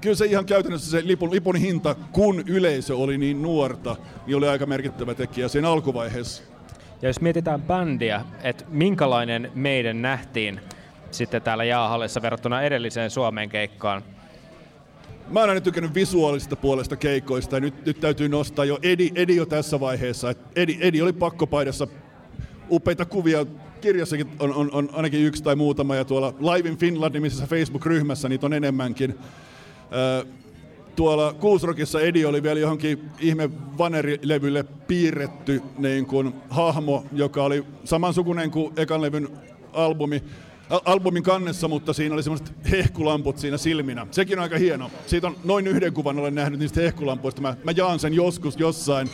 Speaker 4: kyllä se ihan käytännössä se lipun, lipun hinta, kun yleisö oli niin nuorta, niin oli aika merkittävä tekijä siinä alkuvaiheessa.
Speaker 5: Ja jos mietitään bändiä, että minkälainen meidän nähtiin sitten täällä Jaahallissa verrattuna edelliseen Suomen keikkaan,
Speaker 4: mä oon aina tykännyt visuaalisesta puolesta keikoista ja nyt, nyt täytyy nostaa jo Edi, Edi jo tässä vaiheessa. Edi, Edi oli pakkopaidassa upeita kuvia. Kirjassakin on, on, on, ainakin yksi tai muutama ja tuolla Live in Finland nimisessä Facebook-ryhmässä niitä on enemmänkin. Ö, tuolla Kuusrokissa Edi oli vielä johonkin ihme vanerilevylle piirretty niin kuin, hahmo, joka oli samansukuinen kuin ekan levyn albumi albumin kannessa, mutta siinä oli semmoiset hehkulamput siinä silminä. Sekin on aika hieno. Siitä on noin yhden kuvan olen nähnyt niistä hehkulampuista. Mä, mä jaan sen joskus jossain.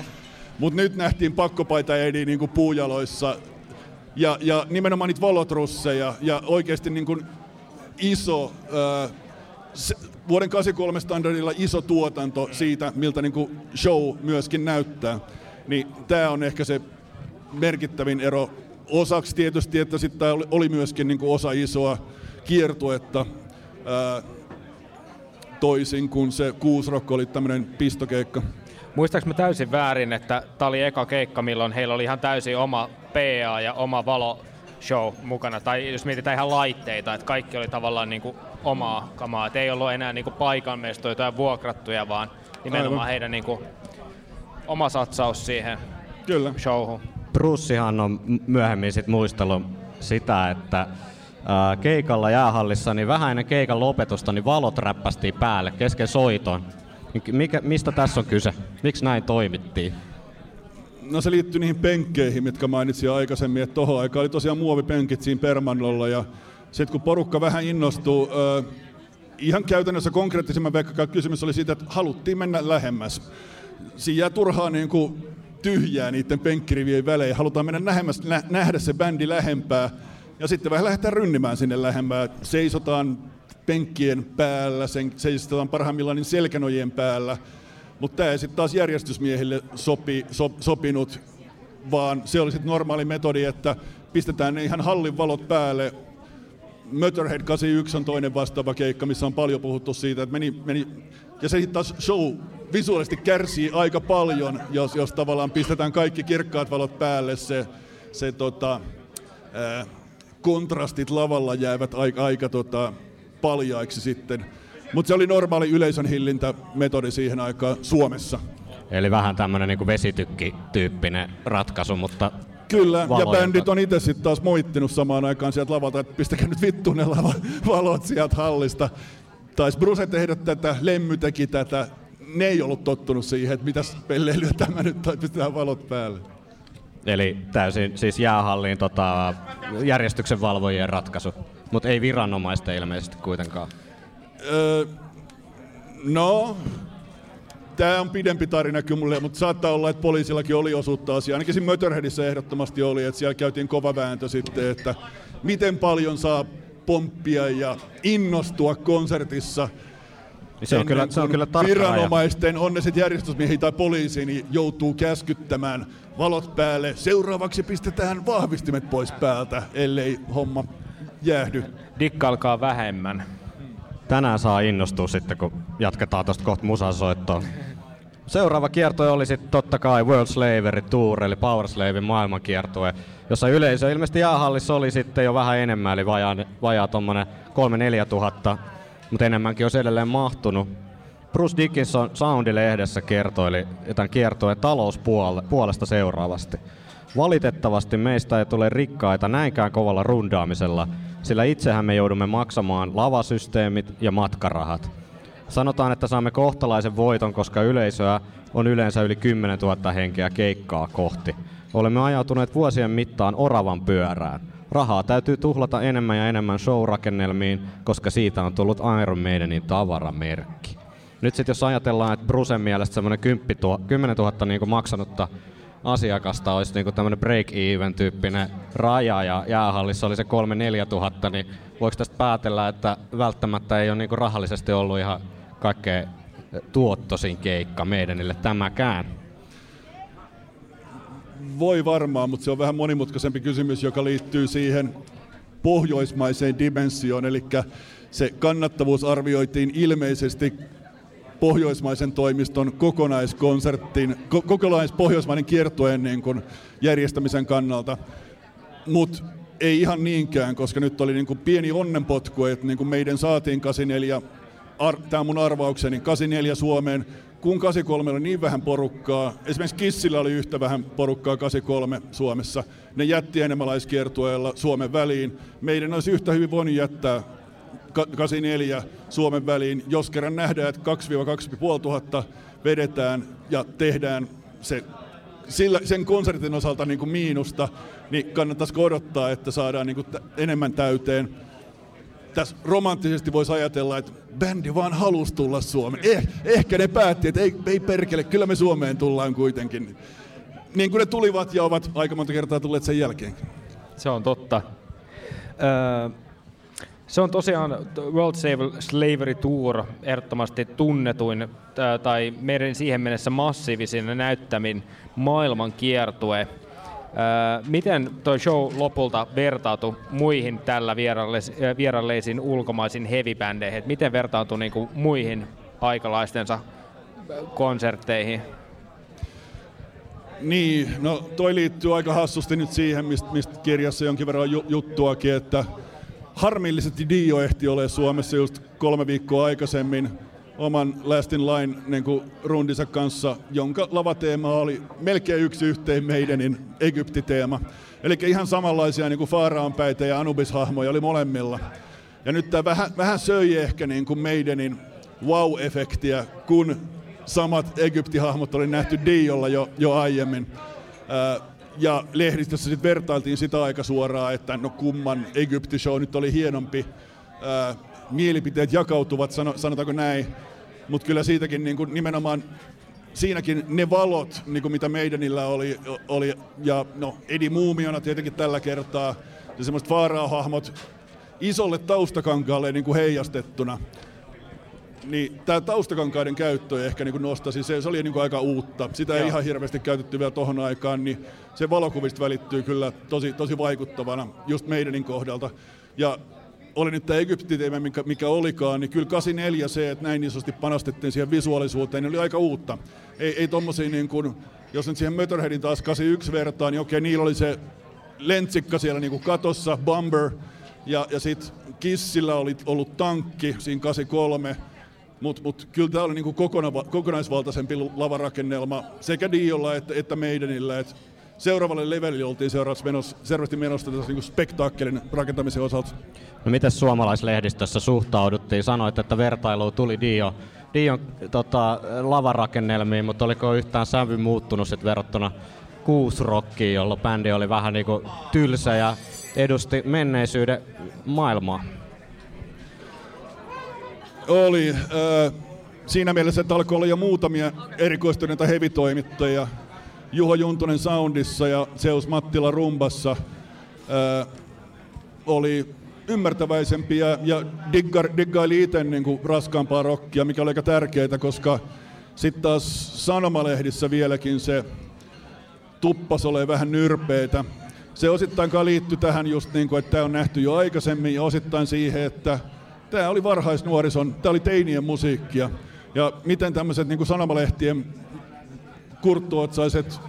Speaker 4: Mutta nyt nähtiin pakkopaita Edi niin kuin puujaloissa ja, ja nimenomaan niitä valotrusseja ja oikeasti niin kuin iso, ää, se, vuoden 83 standardilla iso tuotanto siitä, miltä niin kuin show myöskin näyttää. Niin tämä on ehkä se merkittävin ero osaksi tietysti, että sitten oli, oli myöskin niin kuin osa isoa kiertuetta, ää, toisin kuin se Kuusrock oli tämmöinen pistokeikka.
Speaker 5: Muistaaks mä täysin väärin, että tämä oli eka keikka, milloin heillä oli ihan täysin oma PA ja oma valo show mukana, tai jos mietitään ihan laitteita, että kaikki oli tavallaan niin kuin omaa kamaa, että ei ollut enää niin kuin paikanmestoja tai vuokrattuja, vaan nimenomaan Aivan. heidän niin kuin oma satsaus siihen Kyllä. showhun.
Speaker 2: Brussihan on myöhemmin sit muistellut sitä, että ää, keikalla jäähallissa, niin vähän ennen keikan lopetusta, niin valot räppästiin päälle kesken soiton. Mikä, mistä tässä on kyse? Miksi näin toimittiin?
Speaker 4: No se liittyy niihin penkkeihin, mitkä mainitsin aikaisemmin, että tohon aikaan oli tosiaan muovipenkit siinä Permannolla ja sitten kun porukka vähän innostuu, ihan käytännössä konkreettisemman vaikka kysymys oli siitä, että haluttiin mennä lähemmäs. Siinä jää turhaa niin kuin tyhjää niiden penkkirivien välein. Halutaan mennä nähemmäs, nä, nähdä se bändi lähempää ja sitten vähän lähdetään rynnimään sinne lähempää. Seisotaan penkkien päällä, sen, seisotaan parhaimmillaan niin selkänojien päällä. Mutta tämä ei sitten taas järjestysmiehille sopi, so, sopinut, vaan se oli sitten normaali metodi, että pistetään ne ihan hallin valot päälle. Motorhead 81 on toinen vastaava keikka, missä on paljon puhuttu siitä, että meni, meni ja se taas show visuaalisesti kärsii aika paljon, jos, jos tavallaan pistetään kaikki kirkkaat valot päälle, se, se tota, ää, kontrastit lavalla jäävät aika, aika tota, paljaiksi sitten. Mutta se oli normaali yleisön hillintämetodi siihen aikaan Suomessa.
Speaker 2: Eli vähän tämmöinen niin vesitykki-tyyppinen ratkaisu, mutta
Speaker 4: Kyllä, ja
Speaker 2: valoja.
Speaker 4: bändit on itse sitten taas moittinut samaan aikaan sieltä lavalta, että pistäkää nyt vittu ne valot sieltä hallista. Taisi Bruce tehdä tätä, Lemmy teki tätä. Ne ei ollut tottunut siihen, että mitäs pelleilyä tämä nyt, tai pistetään valot päälle.
Speaker 2: Eli täysin siis jäähalliin tota, järjestyksen valvojien ratkaisu, mutta ei viranomaisten ilmeisesti kuitenkaan.
Speaker 4: Öö, no, tämä on pidempi tarina kyllä mulle, mutta saattaa olla, että poliisillakin oli osuutta asiaa. Ainakin siinä Motorheadissä ehdottomasti oli, että siellä käytiin kova vääntö sitten, että miten paljon saa pomppia ja innostua konsertissa.
Speaker 2: Niin se on kyllä, se on kyllä.
Speaker 4: Viranomaisten, on ne sitten järjestysmiehiä tai poliisi, niin joutuu käskyttämään valot päälle. Seuraavaksi pistetään vahvistimet pois päältä, ellei homma jäähdy.
Speaker 5: Dikkailkaa vähemmän.
Speaker 2: Tänään saa innostua sitten, kun jatketaan tuosta kohta musasoittoa. Seuraava kiertue oli sitten totta kai World Slavery Tour, eli Power Slavein maailmankiertue, jossa yleisö ilmeisesti jäähallissa oli sitten jo vähän enemmän, eli vajaa, vajaa tommonen 3-4 tuhatta, mutta enemmänkin olisi edelleen mahtunut. Bruce Dickinson Soundi-lehdessä kertoi tämän kiertueen talouspuolesta seuraavasti. Valitettavasti meistä ei tule rikkaita näinkään kovalla rundaamisella, sillä itsehän me joudumme maksamaan lavasysteemit ja matkarahat. Sanotaan, että saamme kohtalaisen voiton, koska yleisöä on yleensä yli 10 000 henkeä keikkaa kohti. Olemme ajautuneet vuosien mittaan oravan pyörään. Rahaa täytyy tuhlata enemmän ja enemmän showrakennelmiin, koska siitä on tullut Iron Maidenin tavaramerkki. Nyt sitten jos ajatellaan, että Brusen mielestä semmoinen 10 000 niin maksanutta asiakasta olisi niin tämmöinen break-even tyyppinen raja ja jäähallissa oli se 3-4 tuhatta, niin voiko tästä päätellä, että välttämättä ei ole niin rahallisesti ollut ihan kaikkein tuottosin keikka meidänille tämäkään?
Speaker 4: Voi varmaan, mutta se on vähän monimutkaisempi kysymys, joka liittyy siihen pohjoismaiseen dimensioon, eli se kannattavuus arvioitiin ilmeisesti pohjoismaisen toimiston kokonaiskonsertin, ko- kokonaispohjoismainen kiertueen niin kuin järjestämisen kannalta. Mutta ei ihan niinkään, koska nyt oli niin kuin pieni onnenpotku, että niin kuin meidän saatiin 84, ar- tämä mun arvaukseni, 84 Suomeen, kun 83 oli niin vähän porukkaa, esimerkiksi Kissillä oli yhtä vähän porukkaa 83 Suomessa, ne jätti enemmalaiskiertueella Suomen väliin. Meidän olisi yhtä hyvin voinut jättää 84 Suomen väliin, jos kerran nähdään, että 2-2,5 tuhatta vedetään ja tehdään se sillä, sen konsertin osalta niin kuin miinusta, niin kannattaisiko odottaa, että saadaan niin kuin t- enemmän täyteen. Tässä romanttisesti voisi ajatella, että bändi vaan halusi tulla Suomeen. Eh, ehkä ne päätti, että ei, ei perkele, kyllä me Suomeen tullaan kuitenkin. Niin kuin ne tulivat ja ovat aika monta kertaa tulleet sen jälkeen.
Speaker 5: Se on totta. Öö, se on tosiaan World Slavery Tour ehdottomasti tunnetuin tai meidän siihen mennessä massiivisin näyttämin maailman kiertue. Miten tuo show lopulta vertautui muihin tällä vieralleisiin ulkomaisiin heavy-bändeihin? Miten vertautui niinku muihin aikalaistensa konsertteihin?
Speaker 4: Niin, no toi liittyy aika hassusti nyt siihen, mistä, mistä kirjassa jonkin verran ju- juttuakin, että harmillisesti Dio ehti ole Suomessa just kolme viikkoa aikaisemmin oman Last in Line niin kuin rundinsa kanssa, jonka lavateema oli melkein yksi yhteen meidänin Egypti-teema. Eli ihan samanlaisia niin kuin Faaraanpäitä ja Anubis-hahmoja oli molemmilla. Ja nyt tämä vähän, vähän söi ehkä niin kuin meidänin wow-efektiä, kun samat Egypti-hahmot oli nähty Diolla jo, jo aiemmin. Ää, ja lehdistössä sitten vertailtiin sitä aika suoraan, että no kumman Egypti-show nyt oli hienompi. Ää, mielipiteet jakautuvat, sano, sanotaanko näin. Mutta kyllä siitäkin niin kuin nimenomaan siinäkin ne valot, niin kuin mitä meidänillä oli, oli ja no Edi Muumiona tietenkin tällä kertaa, ja semmoiset Faaraa-hahmot isolle taustakankaalle niin kuin heijastettuna. Niin tämä taustakankaiden käyttö ehkä niin nostasi, se, se oli niin kuin aika uutta. Sitä ei
Speaker 5: Joo.
Speaker 4: ihan hirveästi käytetty vielä tohon aikaan, niin se valokuvista välittyy kyllä tosi, tosi vaikuttavana just meidänin kohdalta. Ja oli nyt tämä Egyptiteema, mikä, mikä olikaan, niin kyllä 84 se, että näin isosti panostettiin siihen visuaalisuuteen, niin oli aika uutta. Ei, ei tommosia niin kuin, jos nyt siihen Motorheadin taas 81 vertaan, niin okei, niillä oli se lentsikka siellä niin kuin katossa, Bomber, ja, ja sitten Kissillä oli ollut tankki siinä 83, mutta mut kyllä tämä oli niinku kokona, kokonaisvaltaisempi lavarakennelma sekä Diolla että, että Maidenillä. Et seuraavalle levelille oltiin seuraavaksi menossa, selvästi menossa tässä niinku spektaakkelin rakentamisen osalta.
Speaker 2: No miten suomalaislehdistössä suhtauduttiin? Sanoit, että vertailu tuli Dio, Dion tota, lavarakennelmiin, mutta oliko yhtään sävy muuttunut sit verrattuna kuusrokkiin, jolloin bändi oli vähän niinku tylsä ja edusti menneisyyden maailmaa?
Speaker 4: Oli. Äh, siinä mielessä, että alkoi olla jo muutamia erikoistuneita hevitoimittajia. Juho Juntunen Soundissa ja Zeus Mattila Rumbassa äh, oli ymmärtäväisempiä ja diggar, diggaili itse niin kuin raskaampaa rockia, mikä oli aika tärkeää, koska sitten taas sanomalehdissä vieläkin se tuppas ole vähän nyrpeitä. Se osittain liittyy tähän just niin kuin, että tämä on nähty jo aikaisemmin ja osittain siihen, että tämä oli varhaisnuorison, tämä oli teinien musiikkia. Ja miten tämmöiset niin sanomalehtien kurttuotsaiset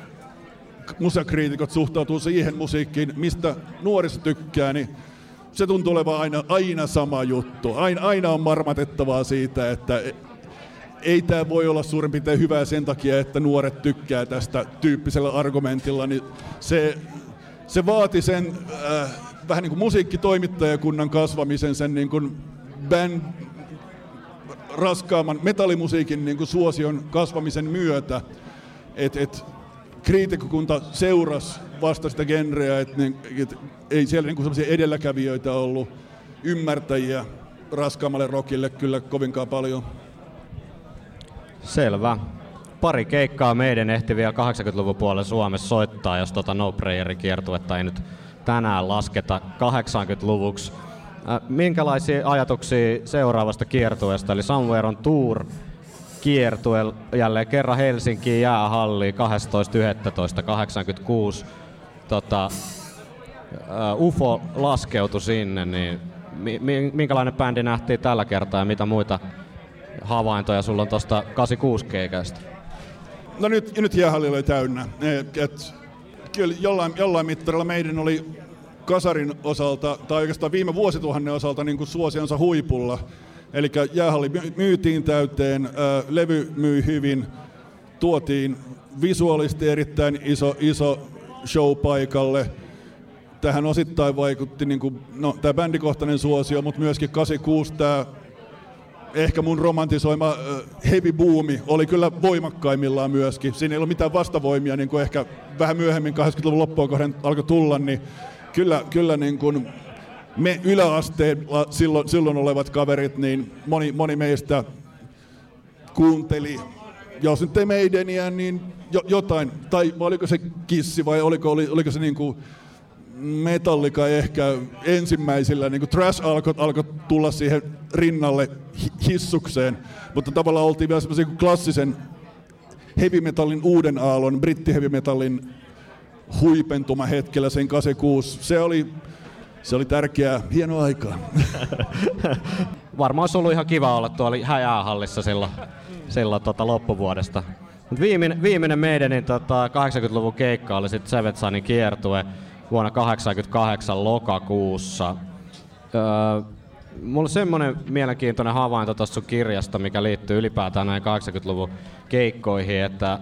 Speaker 4: musakriitikot suhtautuu siihen musiikkiin, mistä nuoriso tykkää, niin se tuntuu olevan aina, aina sama juttu. Aina, aina on marmatettavaa siitä, että ei tämä voi olla suurin piirtein hyvää sen takia, että nuoret tykkää tästä tyyppisellä argumentilla, niin se, se vaati sen äh, vähän niin kuin musiikkitoimittajakunnan kasvamisen sen niin kuin band, raskaamman metallimusiikin niin kuin suosion kasvamisen myötä, että et, kriitikkokunta seurasi vasta sitä genreä, että niin, et, ei siellä niin sellaisia edelläkävijöitä ollut, ymmärtäjiä raskaammalle rockille kyllä kovinkaan paljon.
Speaker 2: Selvä. Pari keikkaa meidän ehti vielä 80-luvun puolella Suomessa soittaa, jos tota No Prayerin kiertuetta ei nyt tänään lasketa 80-luvuksi. Minkälaisia ajatuksia seuraavasta kiertueesta, eli Somewhere on Tour kiertue jälleen kerran Helsinkiin jäähalliin 12.11.86. Tota, UFO laskeutui sinne, niin minkälainen bändi nähtiin tällä kertaa ja mitä muita havaintoja sulla on tuosta 86 keikasta?
Speaker 4: No nyt, nyt jäähalli oli täynnä. Et, et, kyllä jollain, jollain mittarilla meidän oli kasarin osalta, tai oikeastaan viime vuosituhannen osalta niin kuin suosionsa huipulla. Eli jäähalli myytiin täyteen, levy myi hyvin, tuotiin visuaalisesti erittäin iso, iso show paikalle. Tähän osittain vaikutti niin kuin, no, tämä bändikohtainen suosio, mutta myöskin 86 tämä ehkä mun romantisoima heavy boomi oli kyllä voimakkaimmillaan myöskin. Siinä ei ollut mitään vastavoimia, niin kuin ehkä vähän myöhemmin 80-luvun loppuun kohden alkoi tulla, niin kyllä, kyllä niin kuin me yläasteella silloin, silloin olevat kaverit, niin moni, moni meistä kuunteli, jos nyt ei meidäniä, niin jo, jotain, tai oliko se kissi vai oliko, oli, oliko se niin kuin Metallica ehkä ensimmäisillä, niin kuin trash alkoi alko tulla siihen rinnalle hissukseen, mutta tavallaan oltiin vielä semmoisen klassisen heavy metallin uuden aallon, britti heavy metallin huipentuma hetkellä sen 86. Se oli, se oli tärkeää, hieno aikaa.
Speaker 2: Varmaan olisi ollut ihan kiva olla tuolla häjäähallissa silloin, silloin tota loppuvuodesta. Mut viimeinen, viimeinen meidän niin tota, 80-luvun keikka oli sitten Seven Sunin kiertue vuonna 88 lokakuussa. Öö, mulla on semmoinen mielenkiintoinen havainto tuossa kirjasta, mikä liittyy ylipäätään näin 80-luvun keikkoihin, että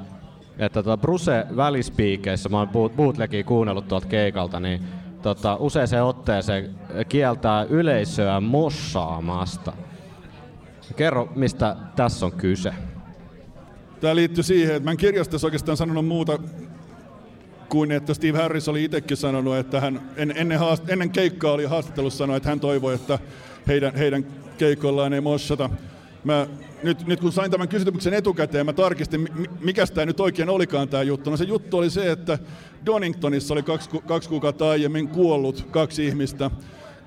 Speaker 2: että tota Bruce välispiikeissä, mä oon bootlegia kuunnellut tuolta keikalta, niin tota, useaseen otteeseen kieltää yleisöä mossaamasta. Kerro, mistä tässä on kyse.
Speaker 4: Tämä liittyy siihen, että mä en kirjastassa oikeastaan sanonut muuta kuin että Steve Harris oli itsekin sanonut, että hän en, ennen, haast, ennen keikkaa oli haastattelussa sanonut, että hän toivoi, että heidän, heidän keikoillaan ei mossata. Mä nyt, nyt kun sain tämän kysymyksen etukäteen, mä tarkistin, mikä tämä nyt oikein olikaan tämä juttu. No se juttu oli se, että Doningtonissa oli kaksi, kaksi kuukautta aiemmin kuollut kaksi ihmistä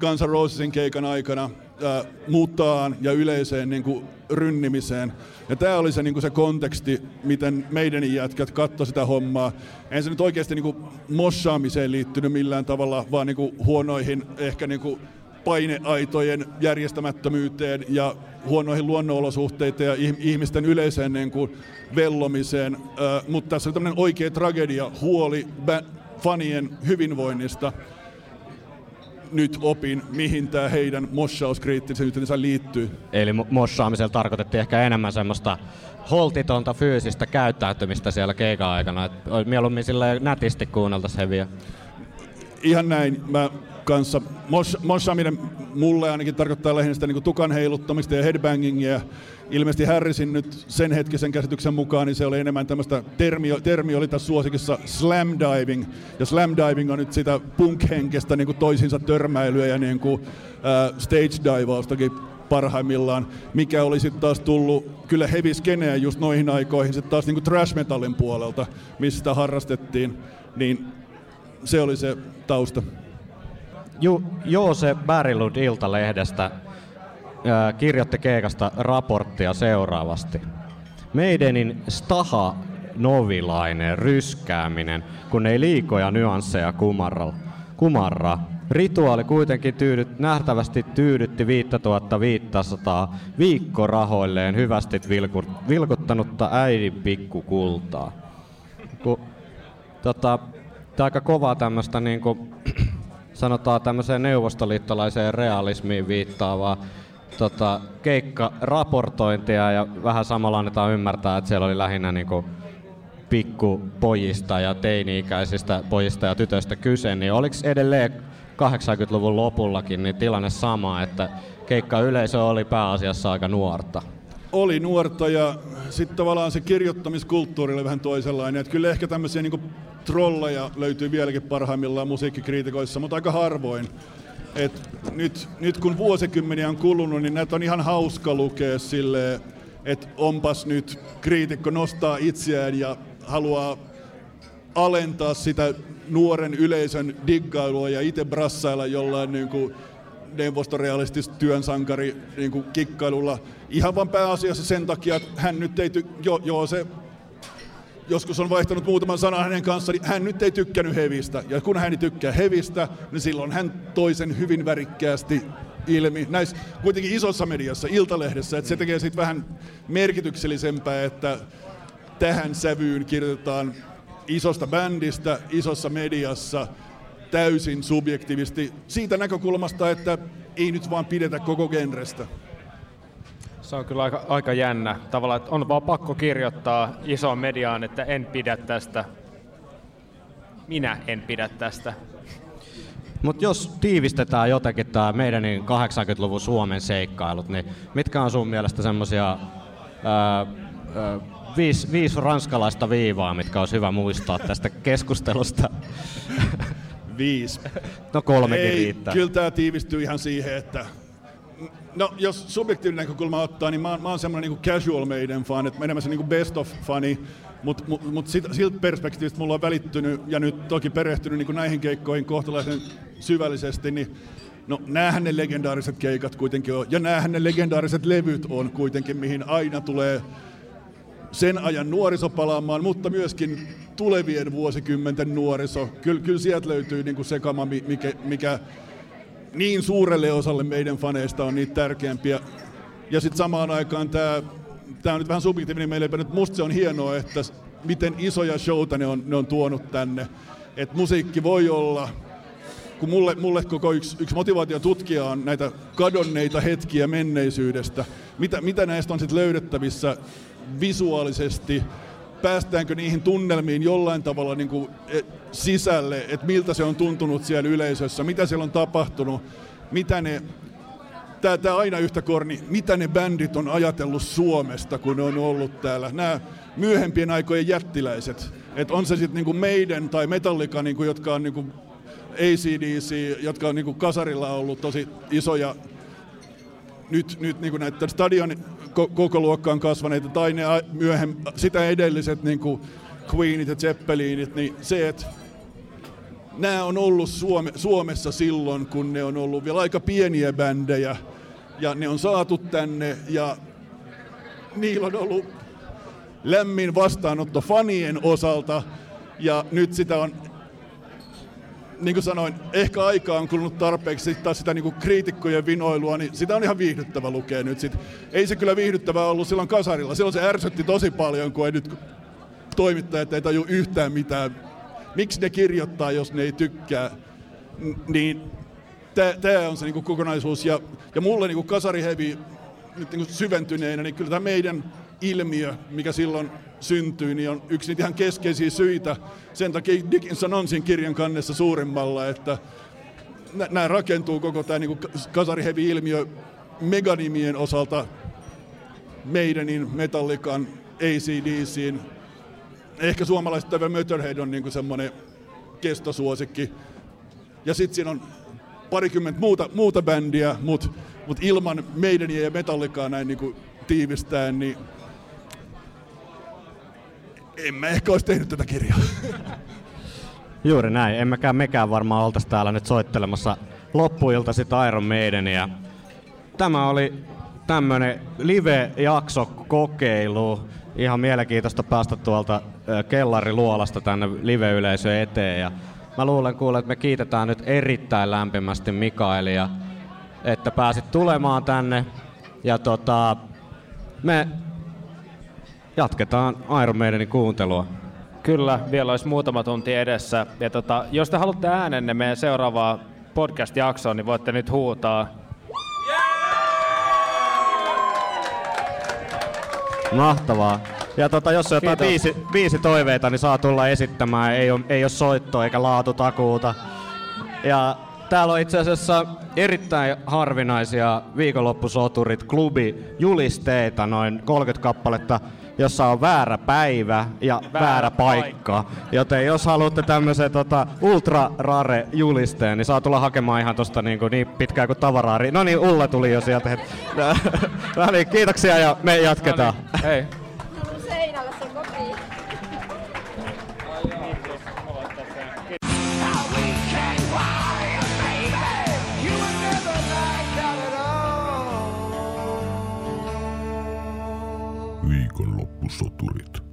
Speaker 4: Guns N' Rosesin keikan aikana ää, mutaan ja yleiseen niin kuin, rynnimiseen. Ja tämä oli se, niin kuin se konteksti, miten meidän jätkät katsoi sitä hommaa. En se nyt oikeasti niin kuin, mossaamiseen liittynyt millään tavalla, vaan niin kuin, huonoihin ehkä niin kuin, paineaitojen järjestämättömyyteen ja huonoihin luonnonolosuhteita ja ihmisten yleiseen niin kuin vellomiseen. Mutta tässä on tämmöinen oikea tragedia, huoli fanien hyvinvoinnista. Nyt opin, mihin tämä heidän moshauskriittisyytensä liittyy.
Speaker 2: Eli moshaamisella tarkoitettiin ehkä enemmän semmoista holtitonta fyysistä käyttäytymistä siellä keikan aikana. Et mieluummin sille nätisti kuunneltaisiin heviä.
Speaker 4: Ihan näin. Mä kanssa. Mosh, moshaminen mulle ainakin tarkoittaa lähinnä sitä niin tukan heiluttamista ja headbangingia. Ilmeisesti Harrisin nyt sen hetkisen käsityksen mukaan, niin se oli enemmän tämmöistä, termi, termi oli tässä suosikissa slam diving. Ja slam diving on nyt sitä punk-henkestä niin kuin toisinsa törmäilyä ja niin kuin, äh, stage divaustakin parhaimmillaan, mikä oli sitten taas tullut kyllä heavy skeneä just noihin aikoihin, sitten taas niinku trash metallin puolelta, missä sitä harrastettiin, niin se oli se tausta.
Speaker 2: Ju, Joose Bärilund Iltalehdestä ää, kirjoitti keikasta raporttia seuraavasti. Meidenin Staha novilainen ryskääminen, kun ei liikoja nyansseja kumarra. kumarra. Rituaali kuitenkin tyydyt, nähtävästi tyydytti 5500 viikkorahoilleen hyvästi vilku, vilkuttanutta äidin pikkukultaa. Ku, tota, Tämä aika kovaa tämmöistä niin kuin, sanotaan tämmöiseen neuvostoliittolaiseen realismiin viittaavaa tota, keikkaraportointia ja vähän samalla annetaan ymmärtää, että siellä oli lähinnä niin kuin, pikkupojista ja teini-ikäisistä pojista ja tytöistä kyse, niin oliko edelleen 80-luvun lopullakin niin tilanne sama, että keikka yleisö oli pääasiassa aika nuorta?
Speaker 4: Oli nuorta ja sitten tavallaan se kirjoittamiskulttuuri oli vähän toisenlainen. Että kyllä ehkä tämmöisiä niin trolleja löytyy vieläkin parhaimmillaan musiikkikriitikoissa, mutta aika harvoin. Et nyt, nyt kun vuosikymmeniä on kulunut, niin näitä on ihan hauska lukea silleen, että onpas nyt kriitikko nostaa itseään ja haluaa alentaa sitä nuoren yleisön diggailua ja itse brassailla jollain niin kuin neuvostorealistista työnsankari niin kuin kikkailulla. Ihan vaan pääasiassa sen takia, että hän nyt ei ty- jo, joo, se joskus on vaihtanut muutaman sanan hänen kanssaan, niin hän nyt ei tykkännyt hevistä. Ja kun hän ei tykkää hevistä, niin silloin hän toi sen hyvin värikkäästi ilmi. Näissä kuitenkin isossa mediassa, Iltalehdessä, että se tekee sitten vähän merkityksellisempää, että tähän sävyyn kirjoitetaan isosta bändistä, isossa mediassa, täysin subjektiivisesti siitä näkökulmasta, että ei nyt vaan pidetä koko genrestä.
Speaker 5: Se on kyllä aika, aika jännä. Tavallaan, että on vaan pakko kirjoittaa isoon mediaan, että en pidä tästä. Minä en pidä tästä.
Speaker 2: Mutta jos tiivistetään jotenkin tämä meidän niin 80-luvun Suomen seikkailut, niin mitkä on sun mielestä semmoisia viisi, viisi ranskalaista viivaa, mitkä olisi hyvä muistaa tästä keskustelusta?
Speaker 4: Viisi.
Speaker 2: No kolmekin Ei, riittää.
Speaker 4: Kyllä tämä tiivistyy ihan siihen, että No, jos subjektiivinen näkökulma ottaa, niin mä oon, mä oon semmoinen niin casual maiden fan, että enemmän se niin best of fani, mutta mut, mut siltä perspektiivistä mulla on välittynyt ja nyt toki perehtynyt niin näihin keikkoihin kohtalaisen syvällisesti, niin no näähän ne legendaariset keikat kuitenkin on, ja näähän ne legendaariset levyt on kuitenkin, mihin aina tulee sen ajan nuoriso palaamaan, mutta myöskin tulevien vuosikymmenten nuoriso. Kyllä, kyllä sieltä löytyy niin kuin se kama, mikä, mikä niin suurelle osalle meidän faneista on niitä tärkeämpiä. Ja sitten samaan aikaan tämä tämä on nyt vähän subjektiivinen meille, mutta musta se on hienoa, että miten isoja showta ne on, ne on tuonut tänne. Että musiikki voi olla, kun mulle, mulle koko yksi, yksi motivaation tutkija on näitä kadonneita hetkiä menneisyydestä. Mitä, mitä näistä on sitten löydettävissä visuaalisesti, päästäänkö niihin tunnelmiin jollain tavalla niin kuin e, sisälle, että miltä se on tuntunut siellä yleisössä, mitä siellä on tapahtunut, mitä ne Tää, tää aina yhtä korni, mitä ne bändit on ajatellut Suomesta, kun ne on ollut täällä. Nämä myöhempien aikojen jättiläiset. Et on se sitten niinku meidän tai Metallica, niinku, jotka on niinku ACDC, jotka on niinku kasarilla ollut tosi isoja nyt, nyt niin näitä stadion koko luokkaan kasvaneita, tai ne myöhemmin, sitä edelliset niin kuin Queenit ja Zeppelinit, niin se, että nämä on ollut Suome, Suomessa silloin, kun ne on ollut vielä aika pieniä bändejä, ja ne on saatu tänne, ja niillä on ollut lämmin vastaanotto fanien osalta, ja nyt sitä on niin kuin sanoin, ehkä aikaa on kulunut tarpeeksi sit taas sitä niin kuin kriitikkojen vinoilua, niin sitä on ihan viihdyttävä lukea nyt sit. Ei se kyllä viihdyttävää ollut silloin kasarilla. Silloin se ärsytti tosi paljon, kun ei nyt toimittajat ei taju yhtään mitään. Miksi ne kirjoittaa, jos ne ei tykkää? Niin tämä on se niinku kokonaisuus. Ja, ja mulle niinku kasarihevi nyt niinku syventyneenä, niin kyllä tämä meidän ilmiö, mikä silloin syntyi, niin on yksi niitä ihan keskeisiä syitä. Sen takia Dickinson on siinä kirjan kannessa suurimmalla, että nämä rakentuu koko tämä niinku kasarihevi-ilmiö meganimien osalta meidänin, Metallican, ACDCin, ehkä suomalaiset tämä Mötterhead on niinku semmoinen kestosuosikki. Ja sitten siinä on parikymmentä muuta, muuta bändiä, mutta mut ilman meidäniä ja Metallicaa näin niinku tiivistään, niin en mä ehkä olisi tehnyt tätä kirjaa.
Speaker 2: Juuri näin. Emmekä mekään varmaan oltaisi täällä nyt soittelemassa loppuilta sitä Iron Maidenia. Tämä oli tämmönen live-jakso kokeilu. Ihan mielenkiintoista päästä tuolta kellariluolasta tänne live-yleisön eteen. Ja mä luulen kuule, että me kiitetään nyt erittäin lämpimästi Mikaelia, että pääsit tulemaan tänne. Ja tota, me jatketaan Iron Maidenin kuuntelua.
Speaker 5: Kyllä, vielä olisi muutama tunti edessä. Ja tota, jos te haluatte äänenne meidän seuraavaa podcast-jaksoon, niin voitte nyt huutaa.
Speaker 2: Mahtavaa. Ja tota, jos on jotain viisi, viisi toiveita, niin saa tulla esittämään. Ei ole, ei ole soittoa eikä laatutakuuta. Ja täällä on itse asiassa erittäin harvinaisia viikonloppusoturit klubi julisteita, noin 30 kappaletta, jossa on väärä päivä ja väärä,
Speaker 5: Väärä
Speaker 2: väärä paikka. paikka. Joten jos haluatte tämmöisen tota, ultra rare julisteen, niin saa tulla hakemaan ihan tosta niin, kuin niin pitkään kuin tavaraa. No niin, Ulla tuli jo sieltä. no niin, kiitoksia ja me jatketaan.
Speaker 5: Hei.
Speaker 6: seinällä se kopii.
Speaker 3: Viikonloppusoturit.